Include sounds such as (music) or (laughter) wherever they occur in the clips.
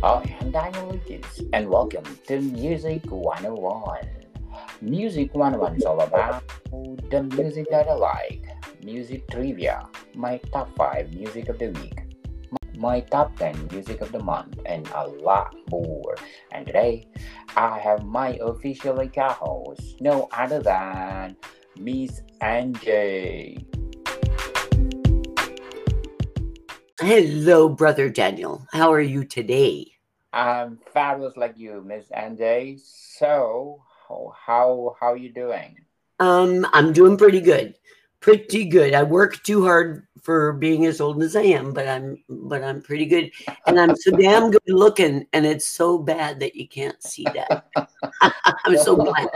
I am Daniel Lucas, and welcome to Music 101. Music 101 is all about the music that I like, music trivia, my top 5 music of the week, my top 10 music of the month, and a lot more. And today, I have my official co host, no other than Miss Angie. Hello, brother Daniel. How are you today? I'm fabulous like you, Miss Angie. So, how how how you doing? Um, I'm doing pretty good. Pretty good. I work too hard for being as old as I am, but I'm but I'm pretty good. And I'm so damn good looking, and it's so bad that you can't see that. (laughs) I'm so (laughs) glad.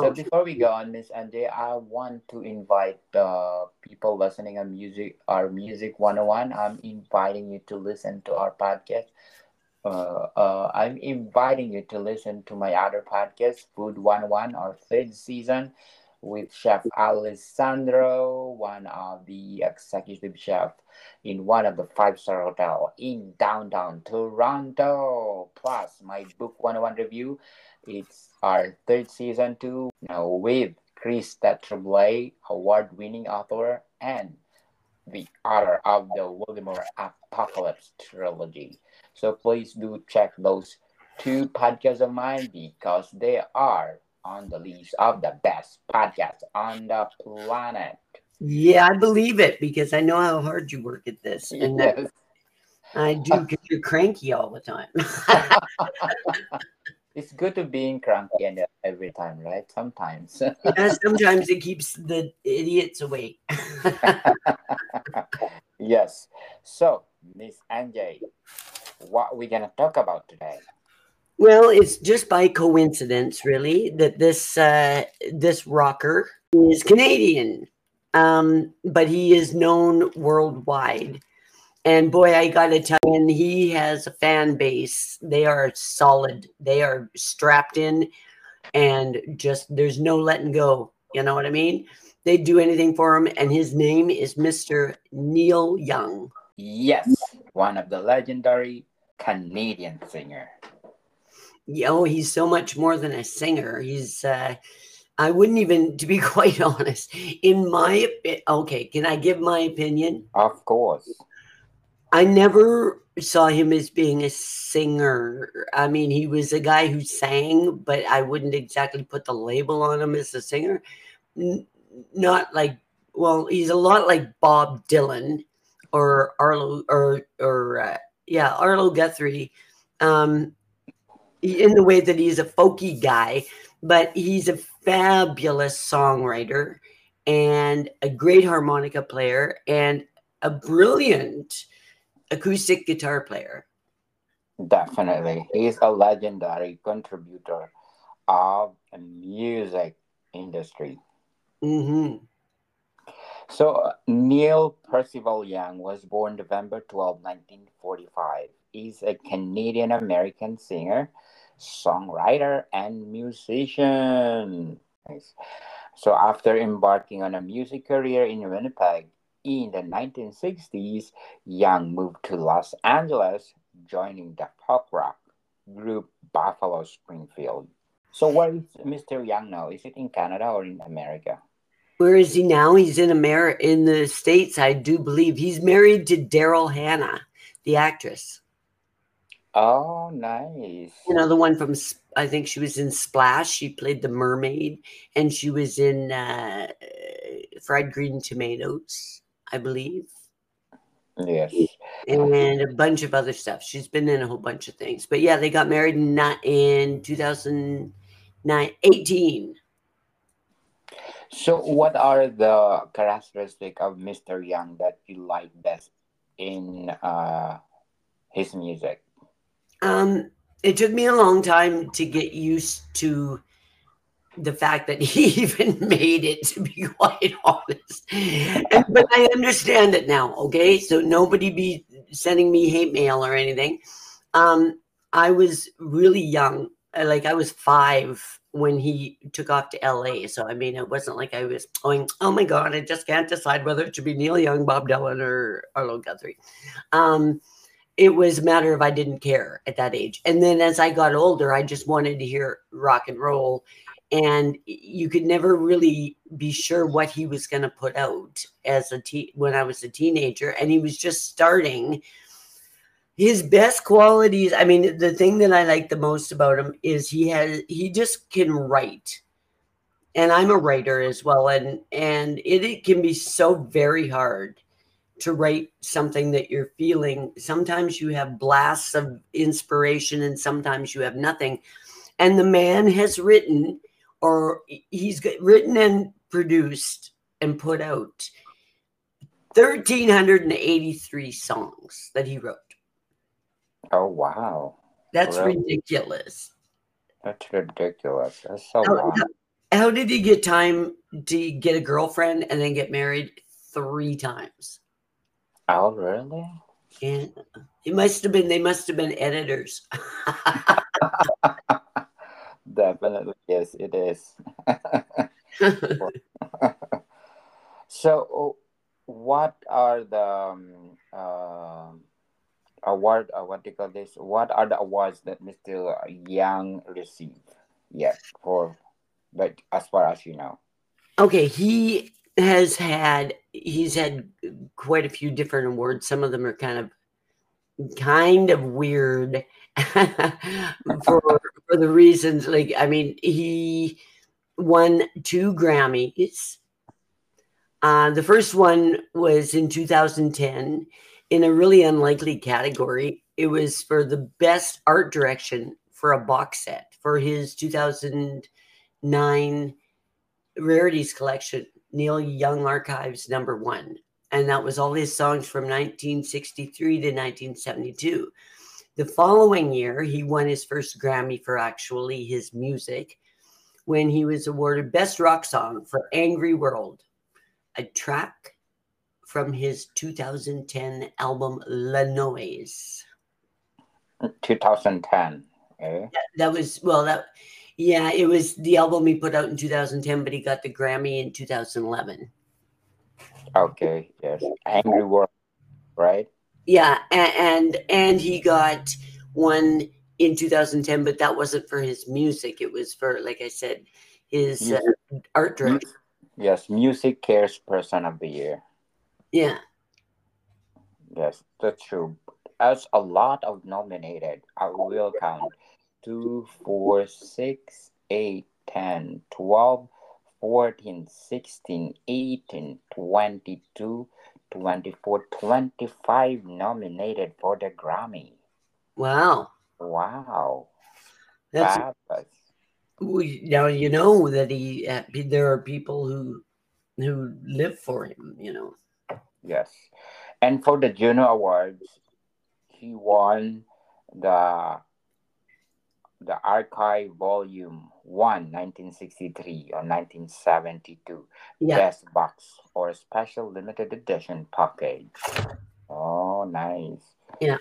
So before we go on, Miss Angie, I want to invite uh, people listening on music, our Music 101. I'm inviting you to listen to our podcast. Uh, uh, I'm inviting you to listen to my other podcast, Food 101, our third season with Chef Alessandro, one of the executive chef in one of the five-star hotel in downtown Toronto. Plus, my book 101 review. It's our third season too, now with Chris Tremblay, award-winning author and the author of the Voldemort Apocalypse trilogy. So please do check those two podcasts of mine because they are on the list of the best podcasts on the planet. Yeah, I believe it because I know how hard you work at this. (laughs) And yes. I do because you're cranky all the time. (laughs) it's good to being cranky and every time, right? Sometimes. (laughs) yeah, sometimes it keeps the idiots awake. (laughs) yes. So, Miss Angie, what are we gonna talk about today? Well, it's just by coincidence, really, that this uh, this rocker is Canadian, um, but he is known worldwide. And boy, I got to tell you, and he has a fan base. They are solid. They are strapped in, and just there's no letting go. You know what I mean? They do anything for him, and his name is Mr. Neil Young. Yes, one of the legendary Canadian singer oh, he's so much more than a singer. He's, uh, I wouldn't even, to be (laughs) quite honest, in my, okay, can I give my opinion? Of course. I never saw him as being a singer. I mean, he was a guy who sang, but I wouldn't exactly put the label on him as a singer. N- not like, well, he's a lot like Bob Dylan or Arlo or or uh, yeah, Arlo Guthrie. Um, in the way that he's a folky guy, but he's a fabulous songwriter and a great harmonica player and a brilliant acoustic guitar player. Definitely. He's a legendary contributor of the music industry. Mm-hmm. So, Neil Percival Young was born November 12, 1945. He's a Canadian American singer, songwriter, and musician. Nice. So, after embarking on a music career in Winnipeg in the 1960s, Young moved to Los Angeles, joining the pop rock group Buffalo Springfield. So, where is Mr. Young now? Is it in Canada or in America? Where is he now? He's in America, in the States, I do believe. He's married to Daryl Hannah, the actress. Oh, nice. You know, the one from, I think she was in Splash. She played the mermaid, and she was in uh, Fried Green Tomatoes, I believe. Yes. And a bunch of other stuff. She's been in a whole bunch of things. But yeah, they got married in, in 2018. So, what are the characteristics of Mr. Young that you like best in uh, his music? Um, it took me a long time to get used to the fact that (laughs) he even made it, to be (laughs) quite honest. And, but I understand it now, okay? So nobody be sending me hate mail or anything. Um, I was really young, like I was five when he took off to LA. So I mean, it wasn't like I was going, "Oh my God, I just can't decide whether it should be Neil Young, Bob Dylan, or Arlo Guthrie." Um, it was a matter of I didn't care at that age. And then as I got older, I just wanted to hear rock and roll. And you could never really be sure what he was going to put out as a te- when I was a teenager. And he was just starting. His best qualities, I mean, the thing that I like the most about him is he has he just can write. And I'm a writer as well. And and it, it can be so very hard to write something that you're feeling. Sometimes you have blasts of inspiration and sometimes you have nothing. And the man has written, or he's written and produced and put out 1,383 songs that he wrote. Oh, wow. That's really? ridiculous. That's ridiculous. That's so how, how did he get time to get a girlfriend and then get married three times? Oh, really? Yeah. It must have been, they must have been editors. (laughs) (laughs) Yes, it is. (laughs) so, what are the um, uh, award? Uh, what do you call this? What are the awards that Mr. Young received? Yes, for but as far as you know. Okay, he has had he's had quite a few different awards. Some of them are kind of kind of weird (laughs) for for the reasons like I mean he won two Grammys. Uh, the first one was in 2010 in a really unlikely category. It was for the best art direction for a box set for his 2009 rarities collection Neil Young Archives number one. And that was all his songs from 1963 to 1972. The following year, he won his first Grammy for actually his music when he was awarded Best Rock Song for Angry World, a track from his 2010 album Le Noise. 2010. Eh? That, that was, well, that yeah, it was the album he put out in 2010, but he got the Grammy in 2011. Okay, yes, Angry World, right? Yeah, and, and and he got one in 2010, but that wasn't for his music. It was for, like I said, his uh, art direction. Yes, Music Cares Person of the Year. Yeah. Yes, that's true. As a lot of nominated, I will count 2, 4, 6, 8, 10, 12, 14, 16, 18, 22, 24, 25 nominated for the Grammy. Wow. Wow. That's now you know that he uh, there are people who who live for him, you know. Yes. And for the Juno Awards, he won the the Archive Volume 1, 1963 or 1972 yeah. Best Box or Special Limited Edition Package. Oh, nice. Yeah.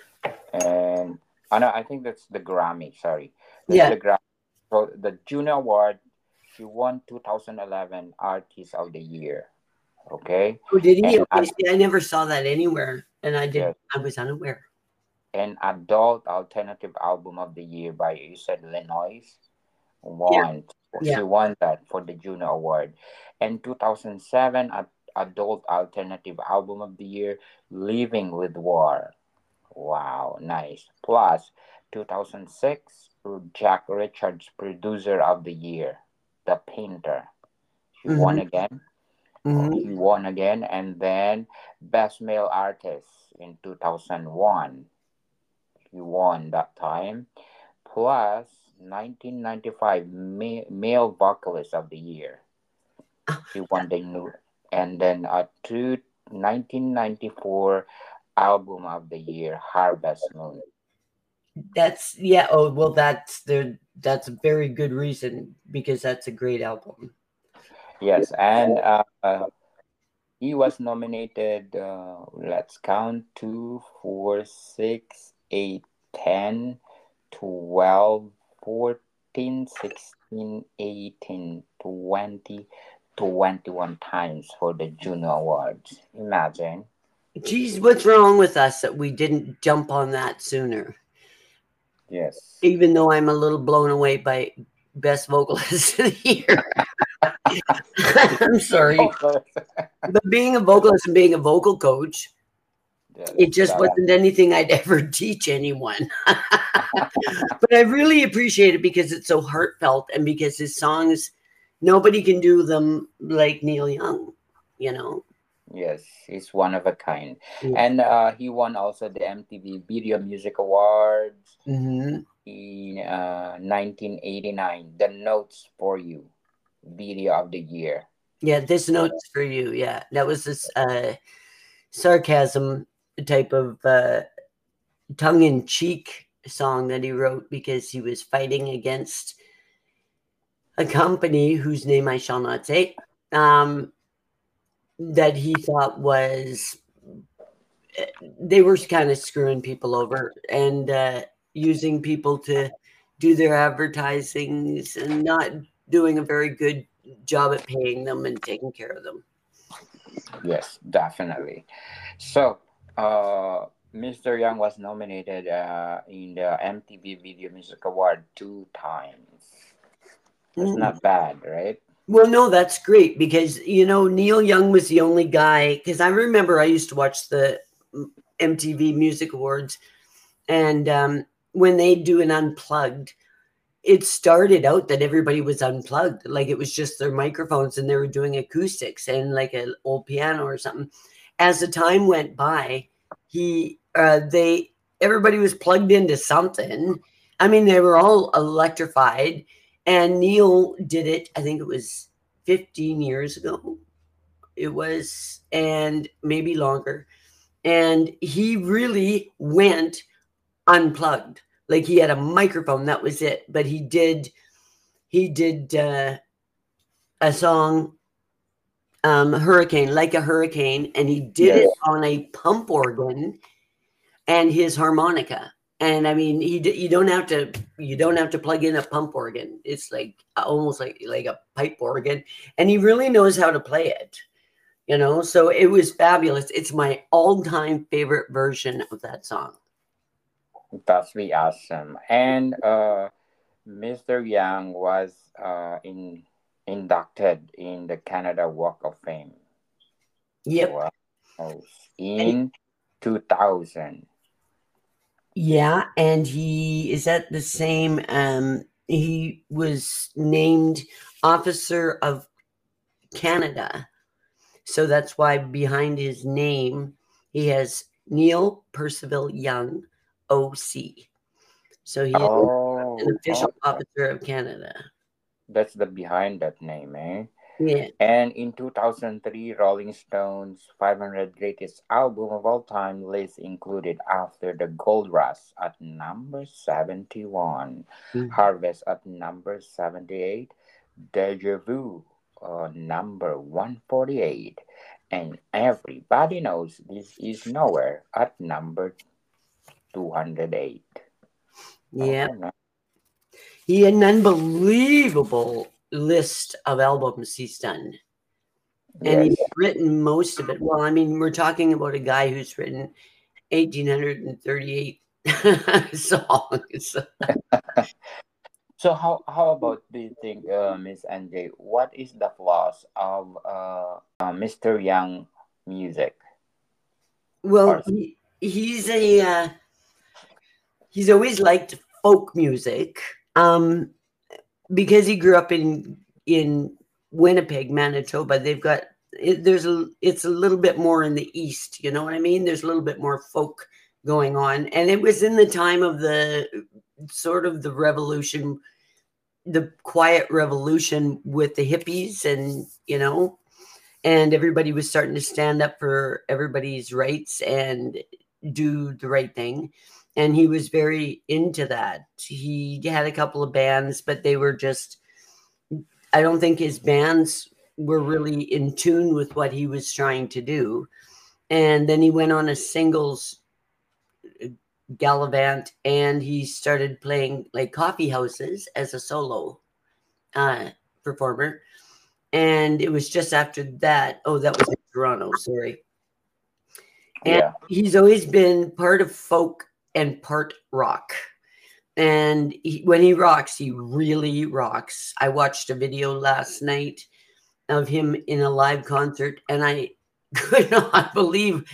And oh know I think that's the Grammy. Sorry. That's yeah. The Grammy. So the Juno Award, she won 2011 Artist of the Year. Okay. Oh, did he? I, I never saw that anywhere, and I did. Yes. I was unaware an adult alternative album of the year by you said Le Noise won yeah. she won that for the Juno Award. And 2007 adult alternative album of the year Living with War. Wow, nice. Plus 2006 Jack Richards producer of the year The Painter. She mm-hmm. won again. Mm-hmm. He won again and then best male artist in 2001 he won that time, plus 1995 ma- male vocalist of the year. He won the new, and then a two, 1994 album of the year, Harvest Moon. That's yeah. Oh well, that's the that's a very good reason because that's a great album. Yes, and uh, uh, he was nominated. Uh, let's count two, four, six, 8, 10, 12, 14, 16, 18, 20, 21 times for the Juno Awards. Imagine. Geez, what's wrong with us that we didn't jump on that sooner? Yes. Even though I'm a little blown away by best vocalist (laughs) of the year. (laughs) I'm sorry. (laughs) But being a vocalist and being a vocal coach, It just that- wasn't anything I'd (laughs) ever teach anyone. (laughs) but I really appreciate it because it's so heartfelt and because his songs, nobody can do them like Neil Young, you know? Yes, he's one of a kind. Yeah. And uh, he won also the MTV Video Music Awards hmm in uh, 1989. The Notes for You Video of the Year. Yeah, this note's for you. Yeah, that was this uh, sarcasm type of uh, tongue in cheek song that he wrote because he was fighting against a company whose name I shall not say um, that he thought was eh, they were kind of screwing people over and uh, using people to do their advertisings and not doing a very good job at paying them and taking care of them. Yes, definitely. So, uh, Mr. Young was nominated uh, in the MTV Video Music Award two times. That's not bad, right? Well, no, that's great because you know Neil Young was the only guy. Because I remember I used to watch the MTV Music Awards, and um, when they do an unplugged, it started out that everybody was unplugged, like it was just their microphones, and they were doing acoustics and like an old piano or something. As the time went by, he uh, they everybody was plugged into something. I mean, they were all electrified and Neil did it, I think it was 15 years ago. It was, and maybe longer. And he really went unplugged. Like he had a microphone, that was it. But he did, he did uh, a song, um, Hurricane, like a hurricane, and he did it on a pump organ and his harmonica. And i mean you, you don't have to you don't have to plug in a pump organ. It's like almost like like a pipe organ. And he really knows how to play it you know? So it was fabulous. It's my all-time favorite version of that song. That's really awesome. And uh, Mr. Young was uh, in inducted in the Canada Walk of Fame. yep Wow. In 2000. yeah and he is that the same um he was named officer of canada so that's why behind his name he has neil percival young oc so he is Oh, an official okay. officer of canada That's the behind that name, eh? yeah And in 2003, Rolling Stones 500 Greatest Album of All Time list included After the Gold Rush at number 71, Mhm. Harvest at number 78, Deja Vu uh, number 148, and Everybody Knows This Is Nowhere at number 208. yeah. He had an unbelievable list of albums he's done and Yes. he's written most of it. Well, I mean, we're talking about a guy who's written 1,838 (laughs) songs. So how how about do you think, uh, Miss Angie? What is the flaws of uh, uh, Mr. Young music? Well, he, he's a uh, he's always liked folk music um, because he grew up in in Winnipeg, Manitoba. They've got it, there's a it's a little bit more in the east. You know what I mean? There's a little bit more folk going on, and it was in the time of the sort of the revolution, the quiet revolution with the hippies, and you know, and everybody was starting to stand up for everybody's rights and do the right thing. And he was very into that. He had a couple of bands, but they were just, I don't think his bands were really in tune with what he was trying to do. And then he went on a singles uh, gallivant and he started playing like coffee houses as a solo uh, performer. And it was just after that. Oh, that was in Toronto. Sorry. And Yeah. he's always been part of folk and part rock. And he, when he rocks, he really rocks. I watched a video last night of him in a live concert, and I (laughs) could not believe,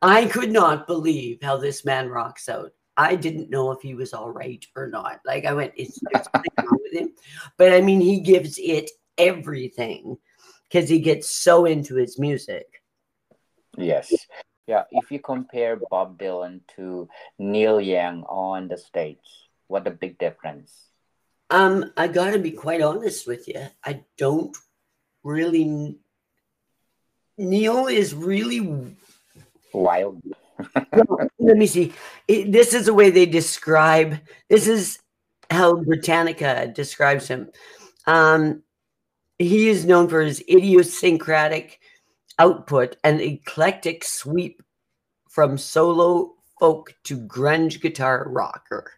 I could not believe how this man rocks out. I didn't know if he was all right or not. Like I went, there something wrong with him? But I mean, he gives it everything because he gets so into his music. Yes. Yeah. If you compare Bob Dylan to Neil Young on the stage, what a big difference. Um, I got to be quite honest with you. I don't really. Neil is really. Wild. (laughs) Let me see. It- this is the way they describe. This is how Britannica describes him. Um, he is known for his idiosyncratic output and eclectic sweep from solo folk to grunge guitar rocker.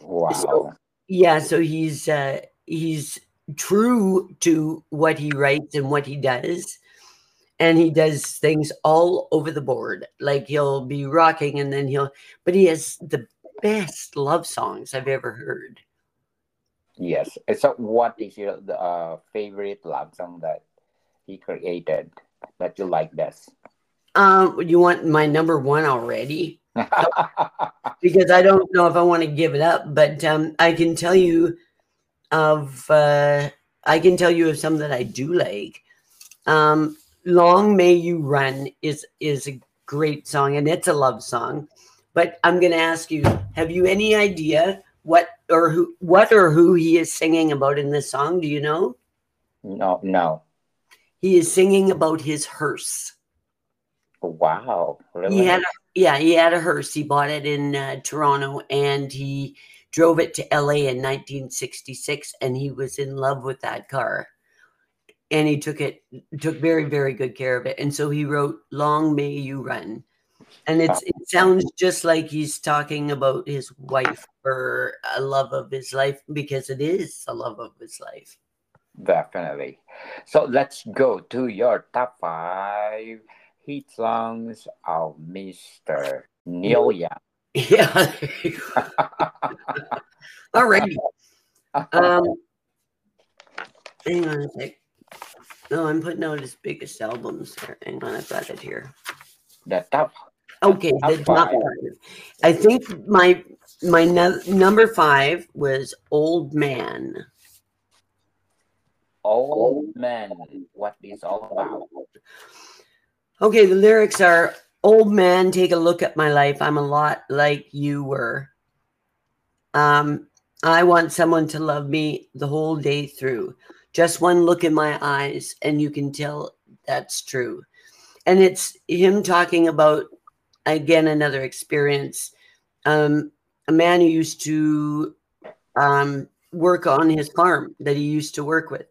Wow. Yeah, so he's uh he's true to what he writes and what he does. And he does things all over the board. Like he'll be rocking and then he'll but he has the best love songs I've ever heard. Yes. So, what is your uh, favorite love song that he created that you like best? Um you want my number one already? (laughs) Because I don't know if I want to give it up, but um I can tell you of uh I can tell you of some that I do like. Um Long May You Run is is a great song and it's a love song. But I'm gonna ask you, have you any idea what or who what or who he is singing about in this song? Do you know? no, no. He is singing about his hearse. Wow. Really? He had a, yeah, he had a hearse. He bought it in uh, Toronto and he drove it to LA in 1966 and he was in love with that car. And he took it took very very good care of it. And so he wrote Long May You Run. And it's it sounds just like he's talking about his wife or a love of his life because it is a love of his life. Definitely. So, let's go to your top five hit songs of Mr. Neil Young. Yeah. (laughs) All righty. Um, hang on a sec. No, I'm putting out his biggest albums here. Hang on, I've got it here. the top Okay, the Top top five. five. I think my my no, number five was Old Man. Old man. What is all about? Okay, the lyrics are Old man, take a look at my life. I'm a lot like you were. Um, I want someone to love me the whole day through. Just one look in my eyes, and you can tell that's true. And it's him talking about, again, another experience. Um, a man who used to um, work on his farm that he used to work with.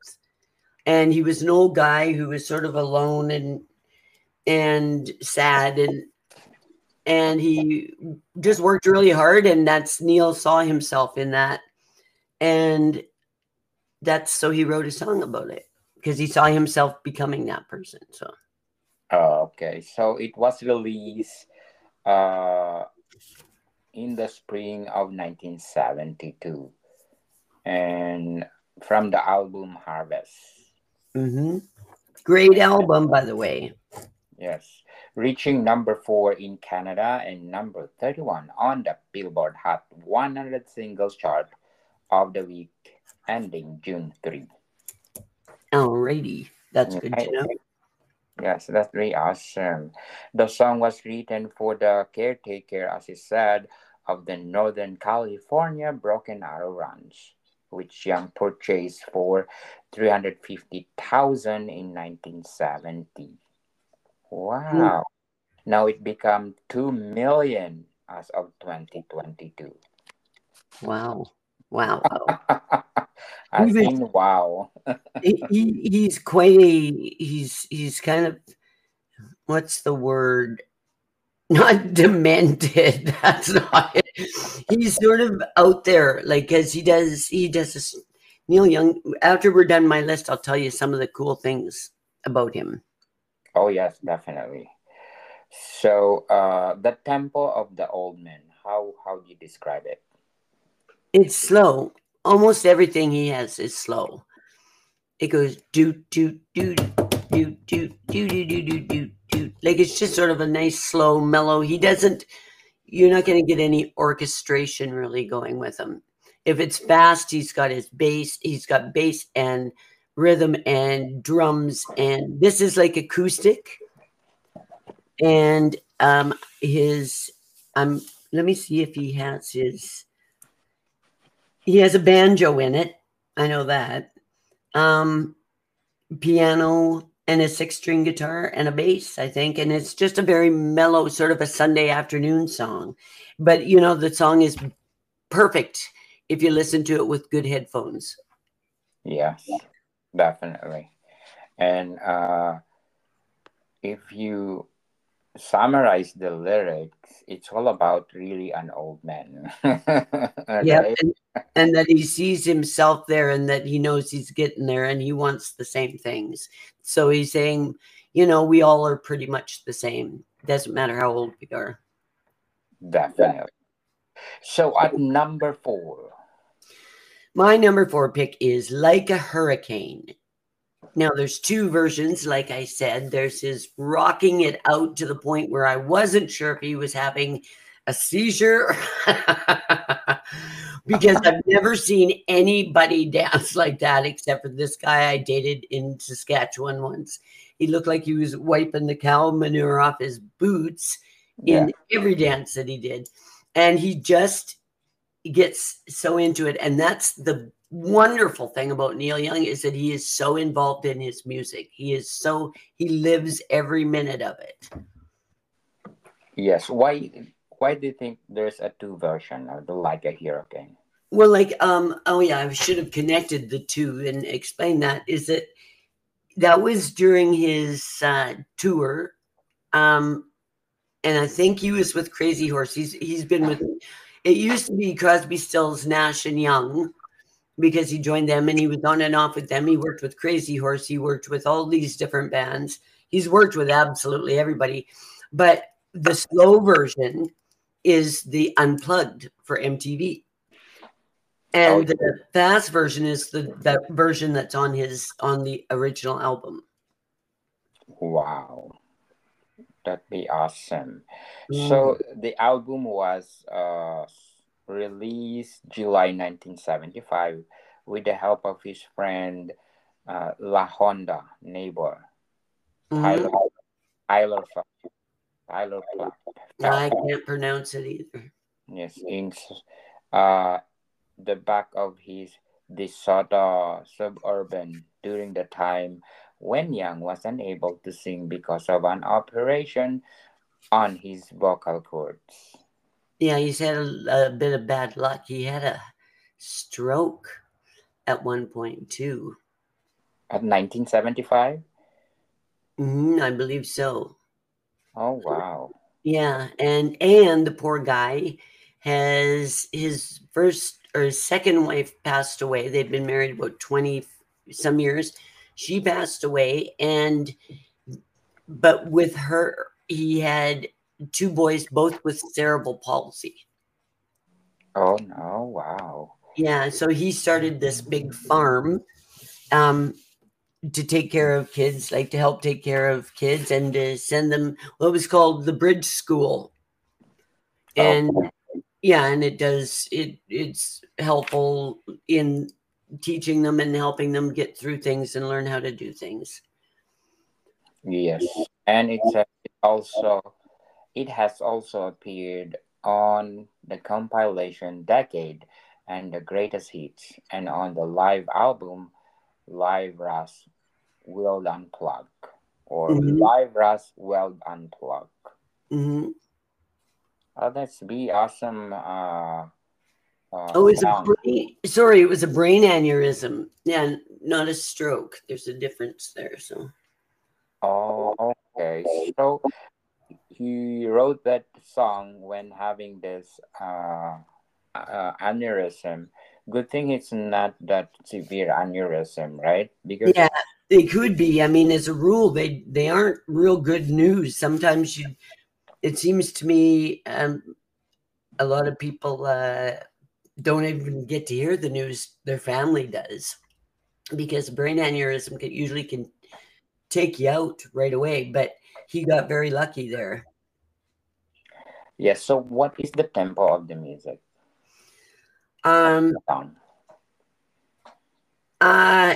And he was an old guy who was sort of alone and and sad and and he just worked really hard and that's Neil saw himself in that and that's so he wrote a song about it because he saw himself becoming that person so okay. So it was released uh, in the spring of 1972 and from the album Harvest. Hmm great album by the way Yes. Reaching number four in Canada and number 31 on the Billboard Hot 100 singles chart of the week ending June 3. alrighty that's good to know Yes, that's really awesome. The song was written for the caretaker, as he said, of the Northern California Broken Arrow Ranch, which Young purchased for three hundred fifty thousand in nineteen seventy. Hmm. Wow! Now it become two million as of twenty twenty two. wow wow (laughs) I think wow. (laughs) he, he- he's quite a he's he's kind of what's the word not (laughs) demented (laughs) that's not it he's sort of out there like as he does he does this neil young after we're done my list i'll tell you some of the cool things about him Oh yes, definitely. So, uh, the tempo of the old man. How how do you describe it? It's slow. Almost everything he has is slow. It goes do do do do do do do do do do do. Like it's just sort of a nice slow mellow. He doesn't. You're not going to get any orchestration really going with him. If it's fast, he's got his bass. He's got bass and rhythm and drums, and this is like acoustic. And um, his um, let me see if he has his. He has a banjo in it. I know that. Um, piano and a six string guitar and a bass, I think. And it's just a very mellow, sort of a Sunday afternoon song. But, you know, the song is perfect if you listen to it with good headphones. Yes, definitely. And uh, if you summarize the lyrics, it's all about really an old man. (laughs) Yeah. And, and that he sees himself there and that he knows he's getting there and he wants the same things. So he's saying, you know, we all are pretty much the same. Doesn't matter how old we are. Definitely. So at number four, My number four pick is Like a Hurricane. Now, there's two versions, like I said. There's his rocking it out to the point where I wasn't sure if he was having a seizure (laughs) because I've (laughs) never seen anybody dance like that except for this guy I dated in Saskatchewan once. He looked like he was wiping the cow manure off his boots yeah, in every dance that he did. And he just gets so into it. And that's the wonderful thing about Neil Young is that he is so involved in his music. He is so he lives every minute of it. yes. Why? Why do you think there's a two version of the Like a Hurricane? Well, like um oh yeah, I should have connected the two and explained that is that that was during his uh, tour. Um and I think he was with Crazy Horse. He's he's been with it used to be Crosby, Stills, Nash and Young because he joined them and he was on and off with them. He worked with Crazy Horse. He worked with all these different bands. He's worked with absolutely everybody. But the slow version is the unplugged for MTV. And Okay. the fast version is the that version that's on his on the original album. Wow, that'd be awesome. Mm. So the album was uh, released July 1975 with the help of his friend uh, La Honda neighbor Mhm. Tyler Tyler Fa- Tyler. I can't pronounce it either. Yes, in uh, the back of his DeSoto suburban during the time when Young was unable to sing because of an operation on his vocal cords. Yeah, he's had a, a bit of bad luck. He had a stroke at one point too. At 1975? Mhm, I believe so. Oh, wow. Yeah, and and the poor guy has his first or his second wife passed away. They've been married about 20 some years. She passed away and but with her he had two boys both with cerebral palsy. Oh, no. Wow. Yeah, so he started this big farm um to take care of kids, like to help take care of kids and to send them what was called the bridge school. And Oh, yeah, and it does it it's helpful in teaching them and helping them get through things and learn how to do things. yes. And it's also, it has also appeared on the compilation Decade and the Greatest Hits and on the live album Live Ras World Unplugged or Mhm. Live Ras World Unplugged. hmm Oh, that's be awesome. Uh, uh, Oh, it's a brain, sorry, it was a brain aneurysm. Yeah, not a stroke. There's a difference there. So Oh, okay. So he wrote that song when having this uh, uh, aneurysm. Good thing it's not that severe aneurysm, right? Because yeah, they could be. I mean, as a rule, they they aren't real good news. Sometimes you it seems to me um, a lot of people uh, don't even get to hear the news. Their family does because brain aneurysm can, usually can take you out right away. But he got very lucky there. Yes. So, what is the tempo of the music? Um. Uh,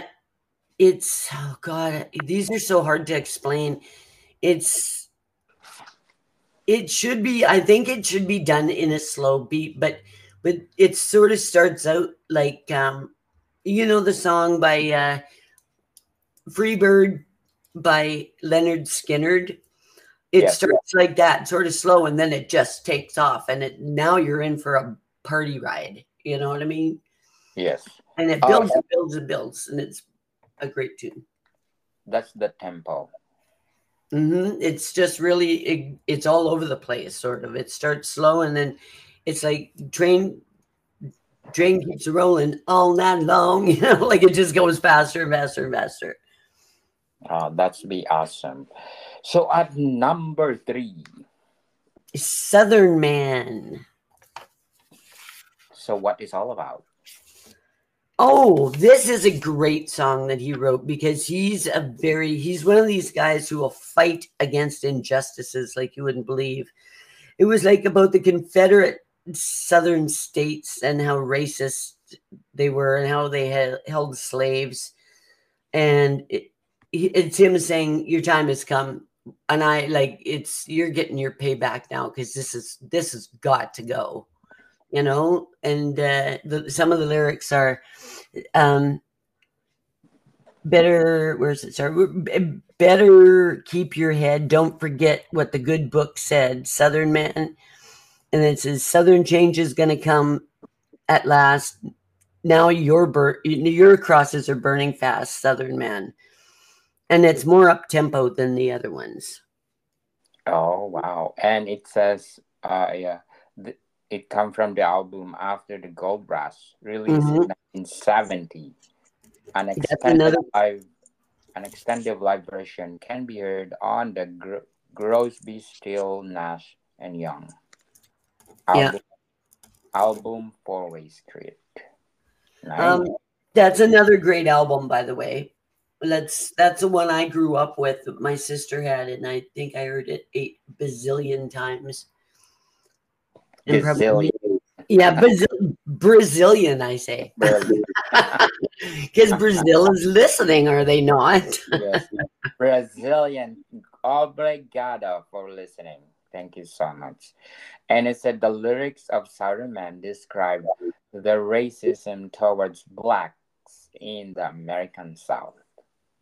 it's oh god, these are so hard to explain. It's it should be. I think it should be done in a slow beat, but but it sort of starts out like um, you know the song by uh, Freebird by Lynyrd Skynyrd. It yeah. starts like that, sort of slow, and then it just takes off, and it now you're in for a party ride. You know what I mean? Yes. And it builds uh, and builds and builds, and it's a great tune. That's the tempo. Mm-hmm. It's just really it, it's all over the place, sort of. It starts slow, and then it's like train train keeps rolling all night long. (laughs) You know, like it just goes faster and faster and faster. Uh, that's be awesome. So at number three, Southern Man. So what is all about? Oh, this is a great song that he wrote because he's a very he's one of these guys who will fight against injustices like you wouldn't believe. It was like about the Confederate southern states and how racist they were and how they had held slaves. And it, it's him saying your time has come and I like it's you're getting your payback now because this is this has got to go you know? And uh, the, some of the lyrics are um better where's it sorry better keep your head don't forget what the good book said southern man. And it says southern change is going to come at last. Now your bur- your crosses are burning fast southern man and it's more up tempo than the other ones oh wow and it says uh yeah it come from the album After the Gold Rush, released mm-hmm. in 1970. An extended another... live, an extended live version can be heard on the Gr- Crosby, Still, Nash and Young album, yeah. album Four-Way Street. Nice. Um, that's another great album, by the way. That's that's the one I grew up with. My sister had it, and I think I heard it eight bazillion times. Brazilian. yeah, Brazil, Brazilian, I say. Because (laughs) Brazil is listening, are they not? yes. Brazilian. Obrigado for listening. Thank you so much. And it said the lyrics of Southern Man describe the racism towards blacks in the American South.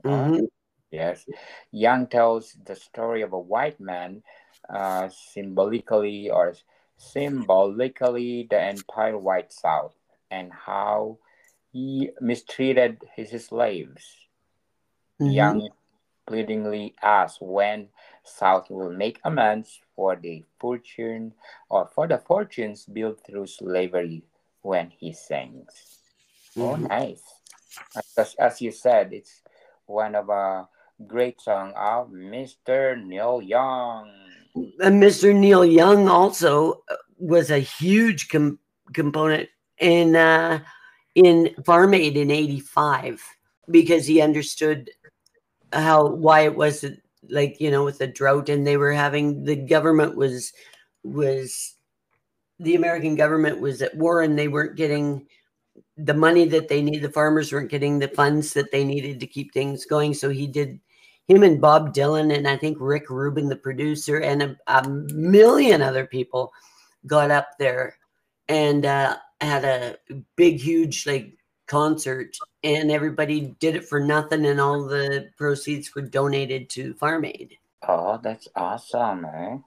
Mm-hmm. Uh, yes. Young tells the story of a white man uh, symbolically or symbolically the entire white South and how he mistreated his slaves. Mm-hmm. Young pleadingly asks when South will make amends for the fortune or for the fortunes built through slavery when he sings. Oh, mm-hmm. Oh, nice. As, as you said, it's one of a great song of Mr. Neil Young and Mr. Neil Young also uh, was a huge com- component in uh, in Farm Aid in '85 because he understood how why it was like you know with the drought and they were having the government was was the American government was at war and they weren't getting the money that they need the farmers weren't getting the funds that they needed to keep things going so he did him and Bob Dylan and I think Rick Rubin, the producer, and a, a million other people got up there and uh, had a big, huge like concert, and everybody did it for nothing, and all the proceeds were donated to Farm Aid. Oh, that's awesome, eh?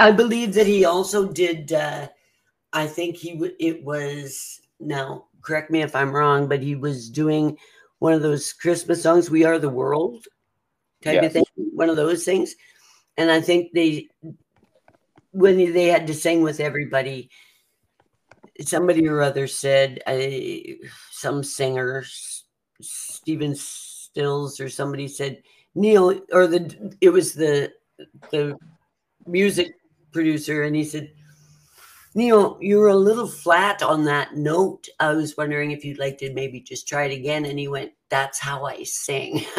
I believe that he also did. Uh, I think he w- it was now. Correct me if I'm wrong, but he was doing one of those Christmas songs, "We Are the World." type yes. of thing, one of those things. And I think they, when they had to sing with everybody, somebody or other said, I, some singer, Stephen Stills or somebody said, Neil, or the, it was the, the music producer, and he said, Neil, you were a little flat on that note. I was wondering if you'd like to maybe just try it again. And he went, That's how I sing. (laughs)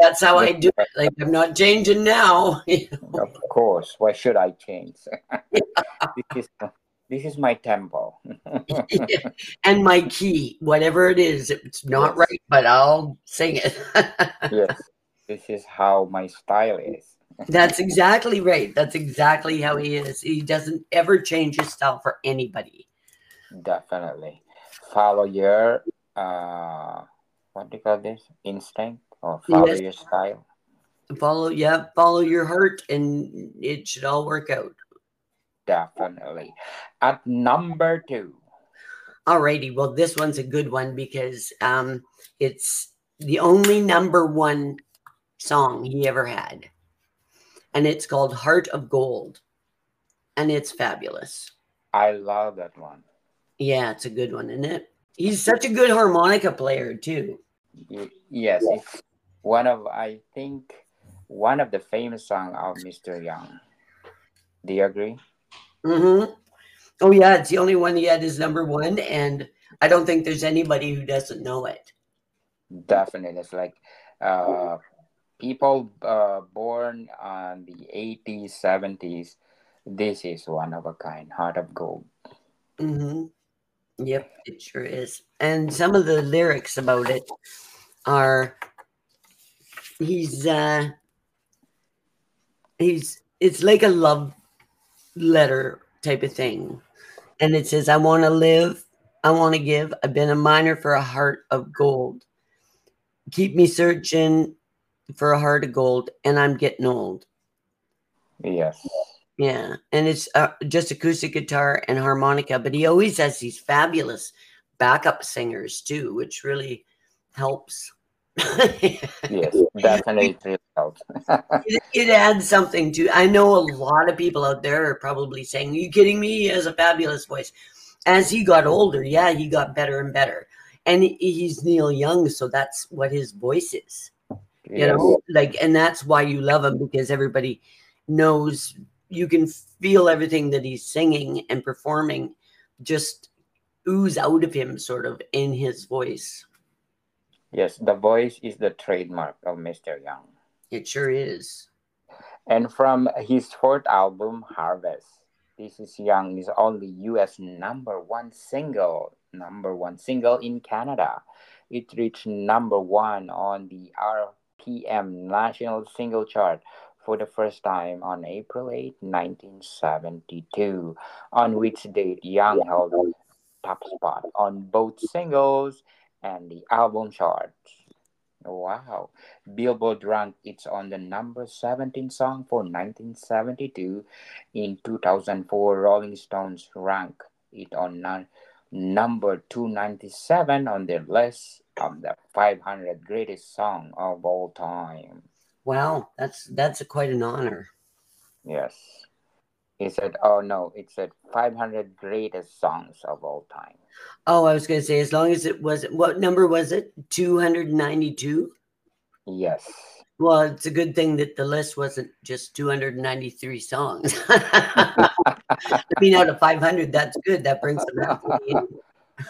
That's how I do it. Like, I'm not changing now. (laughs) of course. Why should I change? (laughs) this, is, this is my tempo. and my key, whatever it is, it's not yes. right, but I'll sing it. yes. This is how my style is. That's exactly right. That's exactly how he is. He doesn't ever change his style for anybody. Definitely. Follow your uh what do you call this? Instinct or follow yes. your style. Follow yeah, follow your heart and it should all work out. Definitely. At number two. Alrighty. Well, this one's a good one because um it's the only number one song he ever had. And it's called Heart of Gold. And it's fabulous. I love that one. Yeah, it's a good one, isn't it? He's such a good harmonica player, too. Yes, it's one of, I think, one of the famous song of Mr. Young. Do you agree? Mm-hmm. Oh, yeah, it's the only one he had as number one. And I don't think there's anybody who doesn't know it. Definitely. It's like uh, people uh, born on the 80s 70s this is one of a kind heart of gold. Mm-hmm. yep it sure is. And some of the lyrics about it are he's uh he's it's like a love letter type of thing. And it says i want to live i want to give. I've been a miner for a heart of gold. Keep me searching for a heart of gold, and I'm getting old. Yes. Yeah, and it's uh, just acoustic guitar and harmonica, but he always has these fabulous backup singers too, which really helps. yes, (laughs) definitely helps. it, it, adds something to. I know a lot of people out there are probably saying, "Are you kidding me?" He has a fabulous voice. As he got older, yeah, he got better and better, and he's Neil Young, so that's what his voice is you know like and that's why you love him because everybody knows you can feel everything that he's singing and performing just ooze out of him sort of in his voice. Yes the voice is the trademark of mr young. It sure is. And from his fourth album harvest this is young is only us number one single number one single in canada. It reached number one on the r PM National Single Chart for the first time on April 8, 1972, on which date Young held top spot on both singles and the album charts. Wow. Billboard ranked it on the number 17 song for 1972. In 2004, Rolling Stones ranked it on number 297 on their list of the 500 greatest song of all time. Wow, that's that's a, quite an honor. Yes. He said, oh no, it said 500 greatest songs of all time. Oh, I was going to say, as long as it was, what number was it? 292? Yes. Well, it's a good thing that the list wasn't just 293 songs. (laughs) (laughs) I mean, out of 500, that's good. That brings them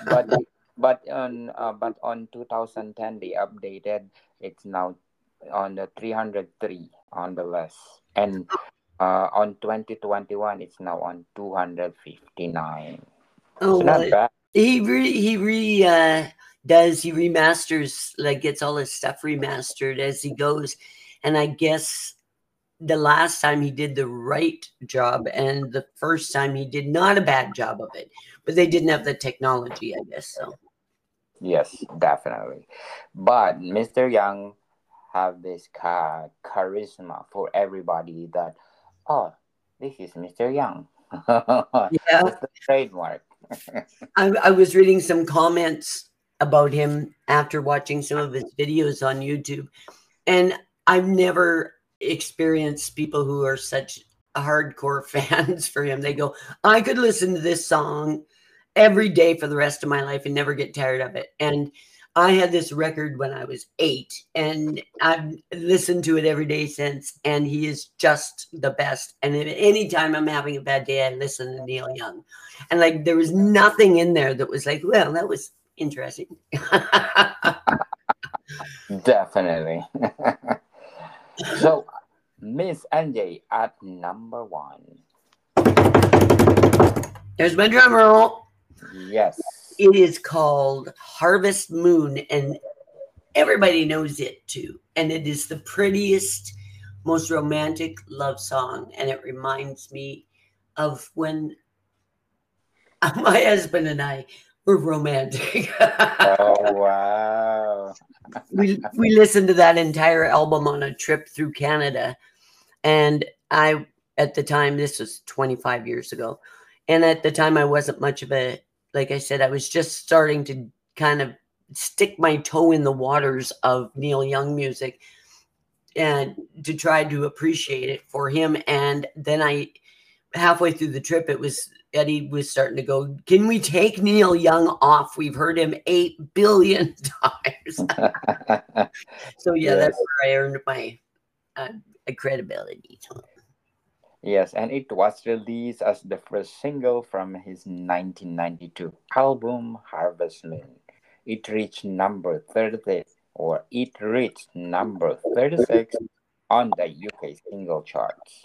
but but on uh, but on 2010 they updated. It's now on the 303 on the list, and uh, on 2021 it's now on 259. Oh, well, he re he re uh, does he remasters like gets all his stuff remastered as he goes, and I guess the last time he did the right job and the first time he did not a bad job of it. But they didn't have the technology i guess so Yes, definitely. But Mr. Young have this ca- charisma for everybody that oh, this is Mr. Young. (laughs) yeah, That's the trademark. (laughs) I, I was reading some comments about him after watching some of his videos on YouTube, and I've never experienced people who are such hardcore (laughs) fans for him. They go, I could listen to this song every day for the rest of my life and never get tired of it. And I had this record when I was eight, and I've listened to it every day since. And he is just the best. And at any time I'm having a bad day, I listen to Neil Young. And like there was nothing in there that was like, well, that was interesting. (laughs) Definitely. (laughs) so, Miss Angie at number one. There's my drum roll. Yes. It is called Harvest Moon, and everybody knows it too. And it is the prettiest, most romantic love song. And it reminds me of when (laughs) my husband and I were romantic. (laughs) oh, wow. we, we listened to that entire album on a trip through Canada. And I, at the time, this was 25 years ago. And at the time, I wasn't much of a like I said, I was just starting to kind of stick my toe in the waters of Neil Young music and to try to appreciate it for him. And then I, halfway through the trip, it was Eddie was starting to go, Can we take Neil Young off? We've heard him 8 billion (laughs) times. (laughs) so, yeah, yes. that's where I earned my uh, credibility. Yes, and it was released as the first single from his 1992 album Harvest Moon. It reached number 36 or it reached number 36 on the UK single charts.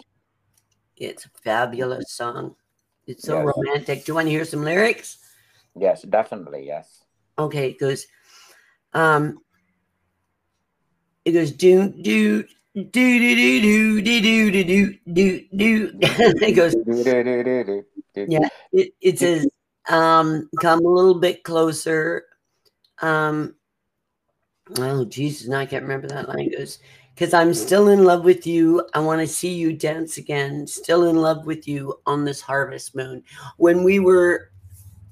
It's a fabulous song. It's so yes. romantic. Do you want to hear some lyrics? Yes, definitely, yes. Okay, it goes um it goes do do do do do do do do do do do. it goes. Yeah, it, it says, um, "Come a little bit closer." Um, oh Jesus, now I can't remember that line. It goes, "Because I'm still in love with you. I want to see you dance again. Still in love with you on this harvest moon." When we were,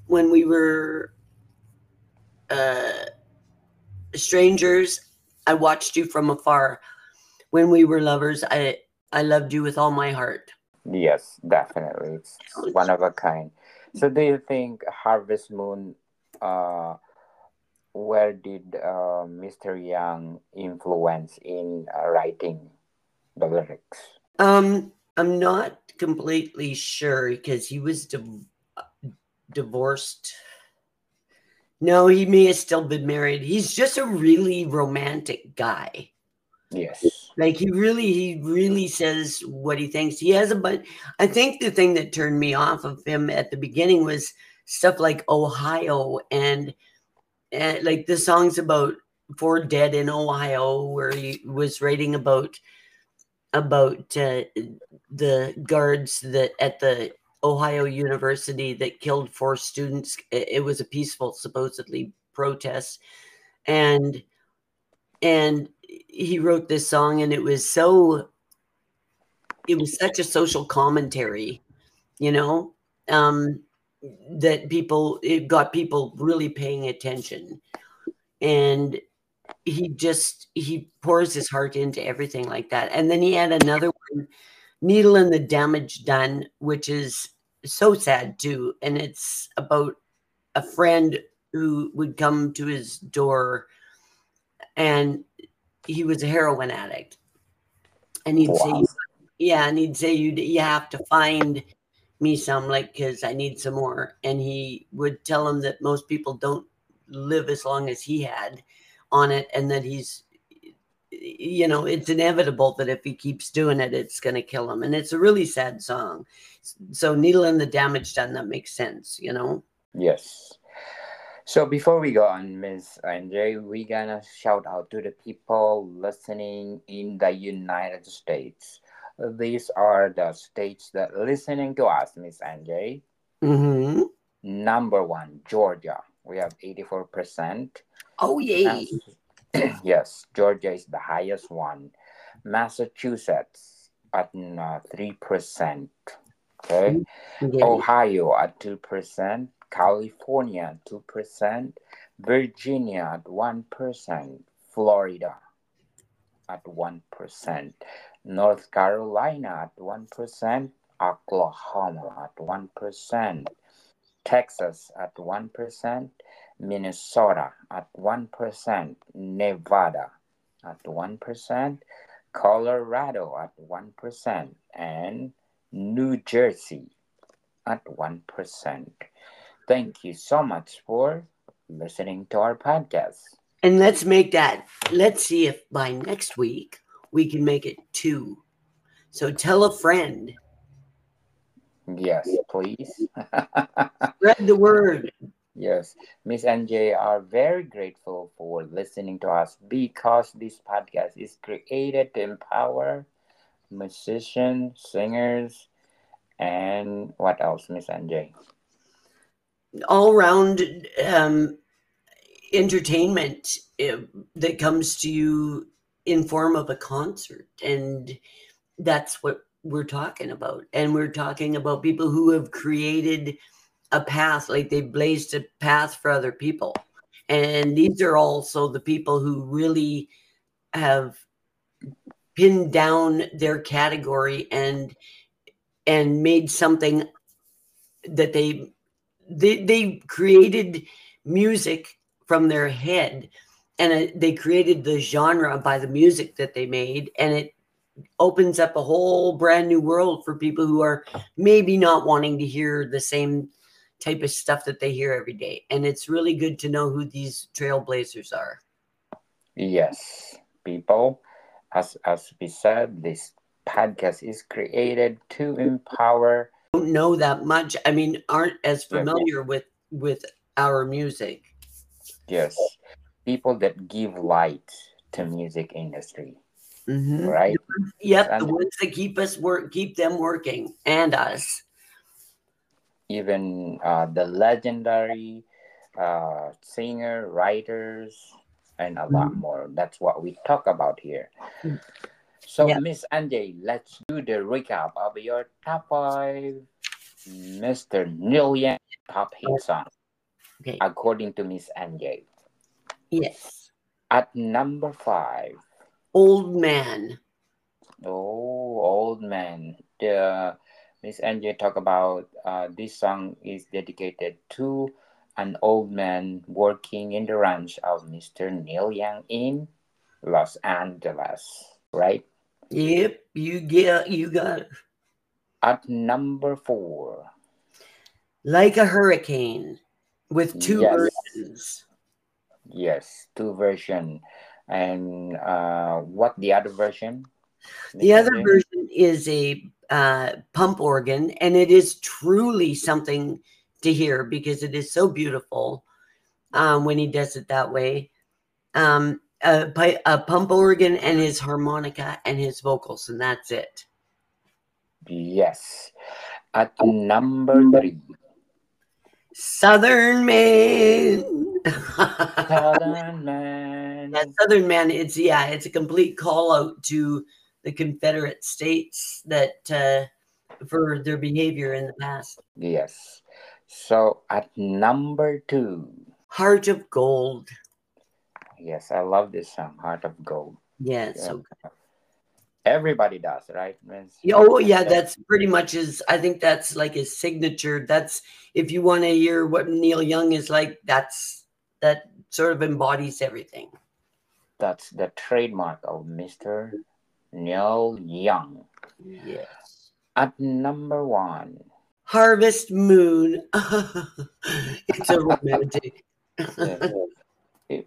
when we were, uh, strangers, I watched you from afar when we were lovers, I I loved you with all my heart. Yes, definitely. It's one of a kind. So do you think Harvest Moon uh where did uh, Mr. Young influence in uh, writing the lyrics? Um, I'm not completely sure because he was div- divorced. No, he may have still been married. He's just a really romantic guy. Yes. Like he really, he really says what he thinks. He has a but I think the thing that turned me off of him at the beginning was stuff like Ohio and and like the songs about Four Dead in Ohio, where he was writing about about uh, the guards that at the Ohio University that killed four students. It was a peaceful, supposedly protest, and and he wrote this song and it was so it was such a social commentary you know um that people it got people really paying attention. And he just he pours his heart into everything like that. And then he had another one needle and the damage done which is so sad too. And it's about a friend who would come to his door and he was a heroin addict, and he'd wow. say, "Yeah," and he'd say, "You you have to find me some like because I need some more." And he would tell him that most people don't live as long as he had on it, and that he's you know it's inevitable that if he keeps doing it it's going to kill him. And it's a really sad song. So needle and the damage done that makes sense you know? Yes so before we go on, Miss Andre, we're gonna shout out to the people listening in the United States. These are the states that listening to us, Miss Andre. Mm-hmm. Number one, Georgia. We have eighty-four percent. Oh yeah. (clears throat) yes, Georgia is the highest one. Massachusetts at uh, three percent. Okay. Yeah. Ohio at two percent. California 2%, Virginia at 1%, Florida at 1%, North Carolina at 1%, Oklahoma at 1%, Texas at 1%, Minnesota at 1%, Nevada at 1%, Colorado at 1%, and New Jersey at 1%. Thank you so much for listening to our podcast. And let's make that, let's see if by next week we can make it two. So tell a friend, Yes, please. (laughs) spread the word. yes, Miss Angie are very grateful for listening to us because this podcast is created to empower musicians, singers, and what else, Miss Angie? All round um, entertainment uh, that comes to you in form of a concert. And that's what we're talking about. And we're talking about people who have created a path like they blazed a path for other people. And these are also the people who really have pinned down their category and and made something that they they they created music from their head and it, they created the genre by the music that they made and it opens up a whole brand new world for people who are maybe not wanting to hear the same type of stuff that they hear every day and it's really good to know who these trailblazers are Yes, people, as as we said, this podcast is created to empower. Don't know that much i mean aren't as Yeah. familiar with with our music Yes, people that give light to music industry, Mhm. right? Yep, the ones that keep us work, keep them working, and us. Even uh, the legendary uh, singer, writers, and a lot Mhm. more. That's what we talk about here. So, Yeah. Miss Angie, let's do the recap of your top five Mr. Neil Young top hit song, Okay. according to Miss Angie. Yes. At number five, Old man. oh, old man. The Miss Angie talk about uh, this song is dedicated to an old man working in the ranch of Mr. Neil Young in Los Angeles, right? Yep, you get you got it. At number four, like a hurricane with two Yes. versions. yes, two version, and uh, what the other version? The Miss other Angie? version is a uh, pump organ, and it is truly something to hear because it is so beautiful um, when he does it that way. Um, a, pi- a pump organ and his harmonica and his vocals, and that's it. Yes. At number three, Southern Man. Southern (laughs) Man. that Southern Man, it's yeah, it's a complete call out to the Confederate states that uh, for their behavior in the past. Yes. So at number two, Heart of Gold. Yes, I love this song, Heart of Gold. Yeah, Yeah. so Everybody does, right? Yeah, Oh yeah, that's pretty much his. I think that's like his signature. That's if you want to hear what Neil Young is like. That's that sort of embodies everything. that's the trademark of Mr. Neil Young. Yes. At number one, Harvest Moon. (laughs) it's a romantic. (laughs)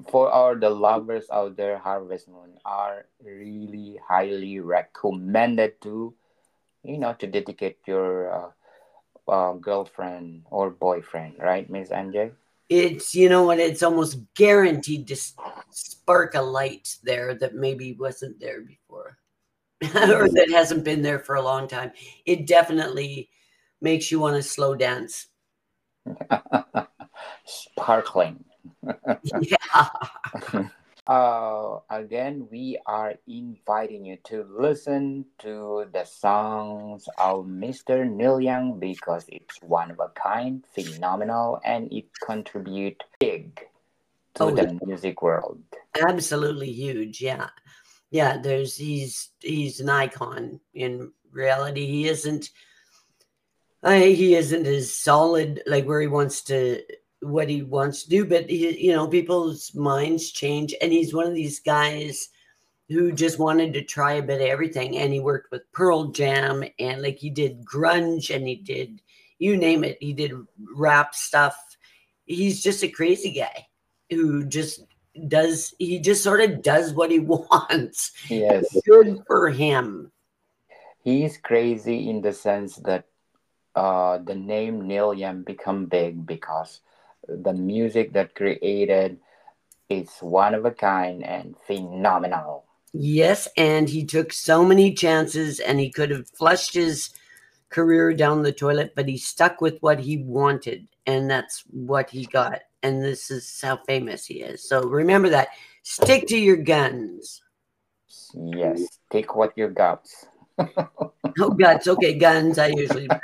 for our the lovers out there, Harvest Moon are really highly recommended to, you know, to dedicate your uh, uh, girlfriend or boyfriend, right, Miss Angie? It's you know what? It's almost guaranteed to spark a light there that maybe wasn't there before, (laughs) or that hasn't been there for a long time. It definitely makes you want to slow dance. (laughs) Sparkling. Yeah. (laughs) Uh, again, we are inviting you to listen to the songs of Mr. Neil Young because it's one of a kind, phenomenal, and it contribute big to Oh, the music world. absolutely huge yeah yeah there's he's he's an icon in reality he isn't I, he isn't as solid like where he wants to what he wants to do, but he, you know, people's minds change, and he's one of these guys who just wanted to try a bit of everything. And he worked with Pearl Jam, and like he did grunge, and he did you name it. He did rap stuff. He's just a crazy guy who just does. He just sort of does what he (laughs) wants. Yes, good for him. He's crazy in the sense that uh, the name Neil Young become big because the music that created is one of a kind and phenomenal. Yes, and he took so many chances and he could have flushed his career down the toilet, but he stuck with what he wanted, and that's what he got. And this is how famous he is. So remember that. Stick to your guns. Yes, take what you got. (laughs) oh, guns. Okay, guns. I usually. now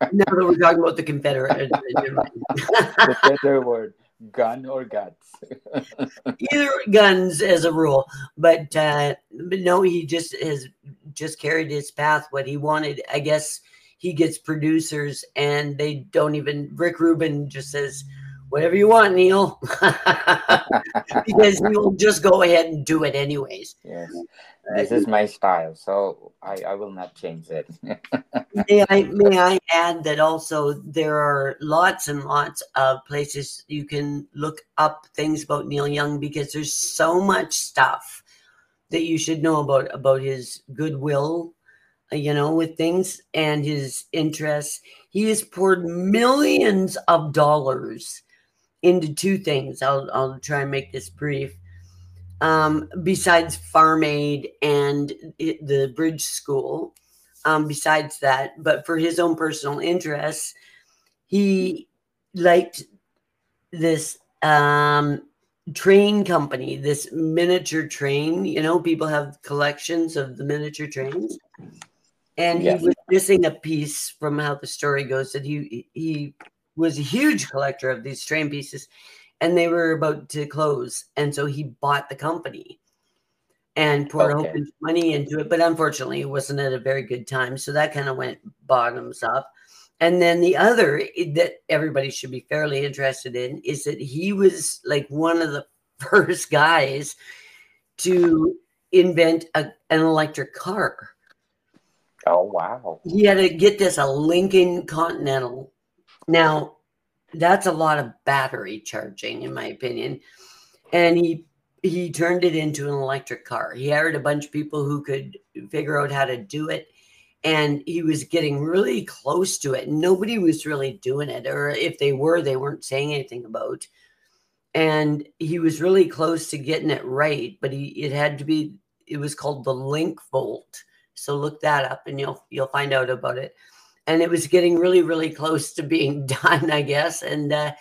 that we're talking about the Confederate. the better word gun or guts (laughs) either guns as a rule but uh but no he just has just carried his path what he wanted i guess he gets producers and they don't even rick rubin just says whatever you want neil (laughs) because he'll just go ahead and do it anyways yes this is my style so i i will not change it. (laughs) May i may i add that also there are lots and lots of places you can look up things about neil young because there's so much stuff that you should know about about his goodwill uh, you know with things and his interests. He has poured millions of dollars into two things. I'll i'll try and make this brief um, besides Farm Aid and it, the Bridge School. Um, besides that, but for his own personal interests, he liked this um, train company, this miniature train. You know, people have collections of the miniature trains, and yes. he was missing a piece from how the story goes that he he was a huge collector of these train pieces and they were about to close. And so he bought the company and poured okay. a whole bunch of money into it. But unfortunately, it wasn't at a very good time. So that kind of went bottoms up. And then the other eh, that everybody should be fairly interested in is that he was like one of the (laughs) first guys to invent a, an electric car. Oh, wow. He had to get this a Lincoln Continental. Now, that's a lot of battery charging in my opinion. And he he turned it into an electric car. He hired a bunch of people who could figure out how to do it. And he was getting really close to it. Nobody was really doing it or if they were they weren't saying anything about. And he was really close to getting it right but he it had to be it was called the link volt. So look that up and you'll you'll find out about it and it was getting really, really close to being (laughs) done, I guess. And uh,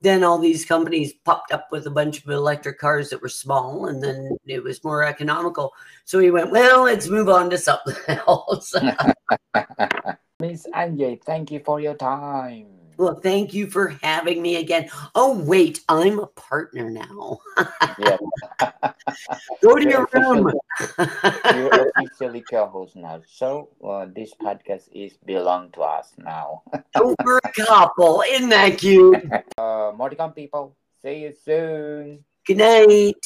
then all these companies popped up with a bunch of electric cars that were small, and then it was more economical. So we went, well, let's move on to something (laughs) else. (laughs) Miss Angie, thank you for your time. Well, thank you for having me again. Oh, wait, I'm a partner now. (laughs) Go to your room. You're (laughs) officially co-host now, so uh, this podcast is belong to us now. (laughs) oh, we're a couple. Isn't that cute? Uh, come, people. See you soon. Good night.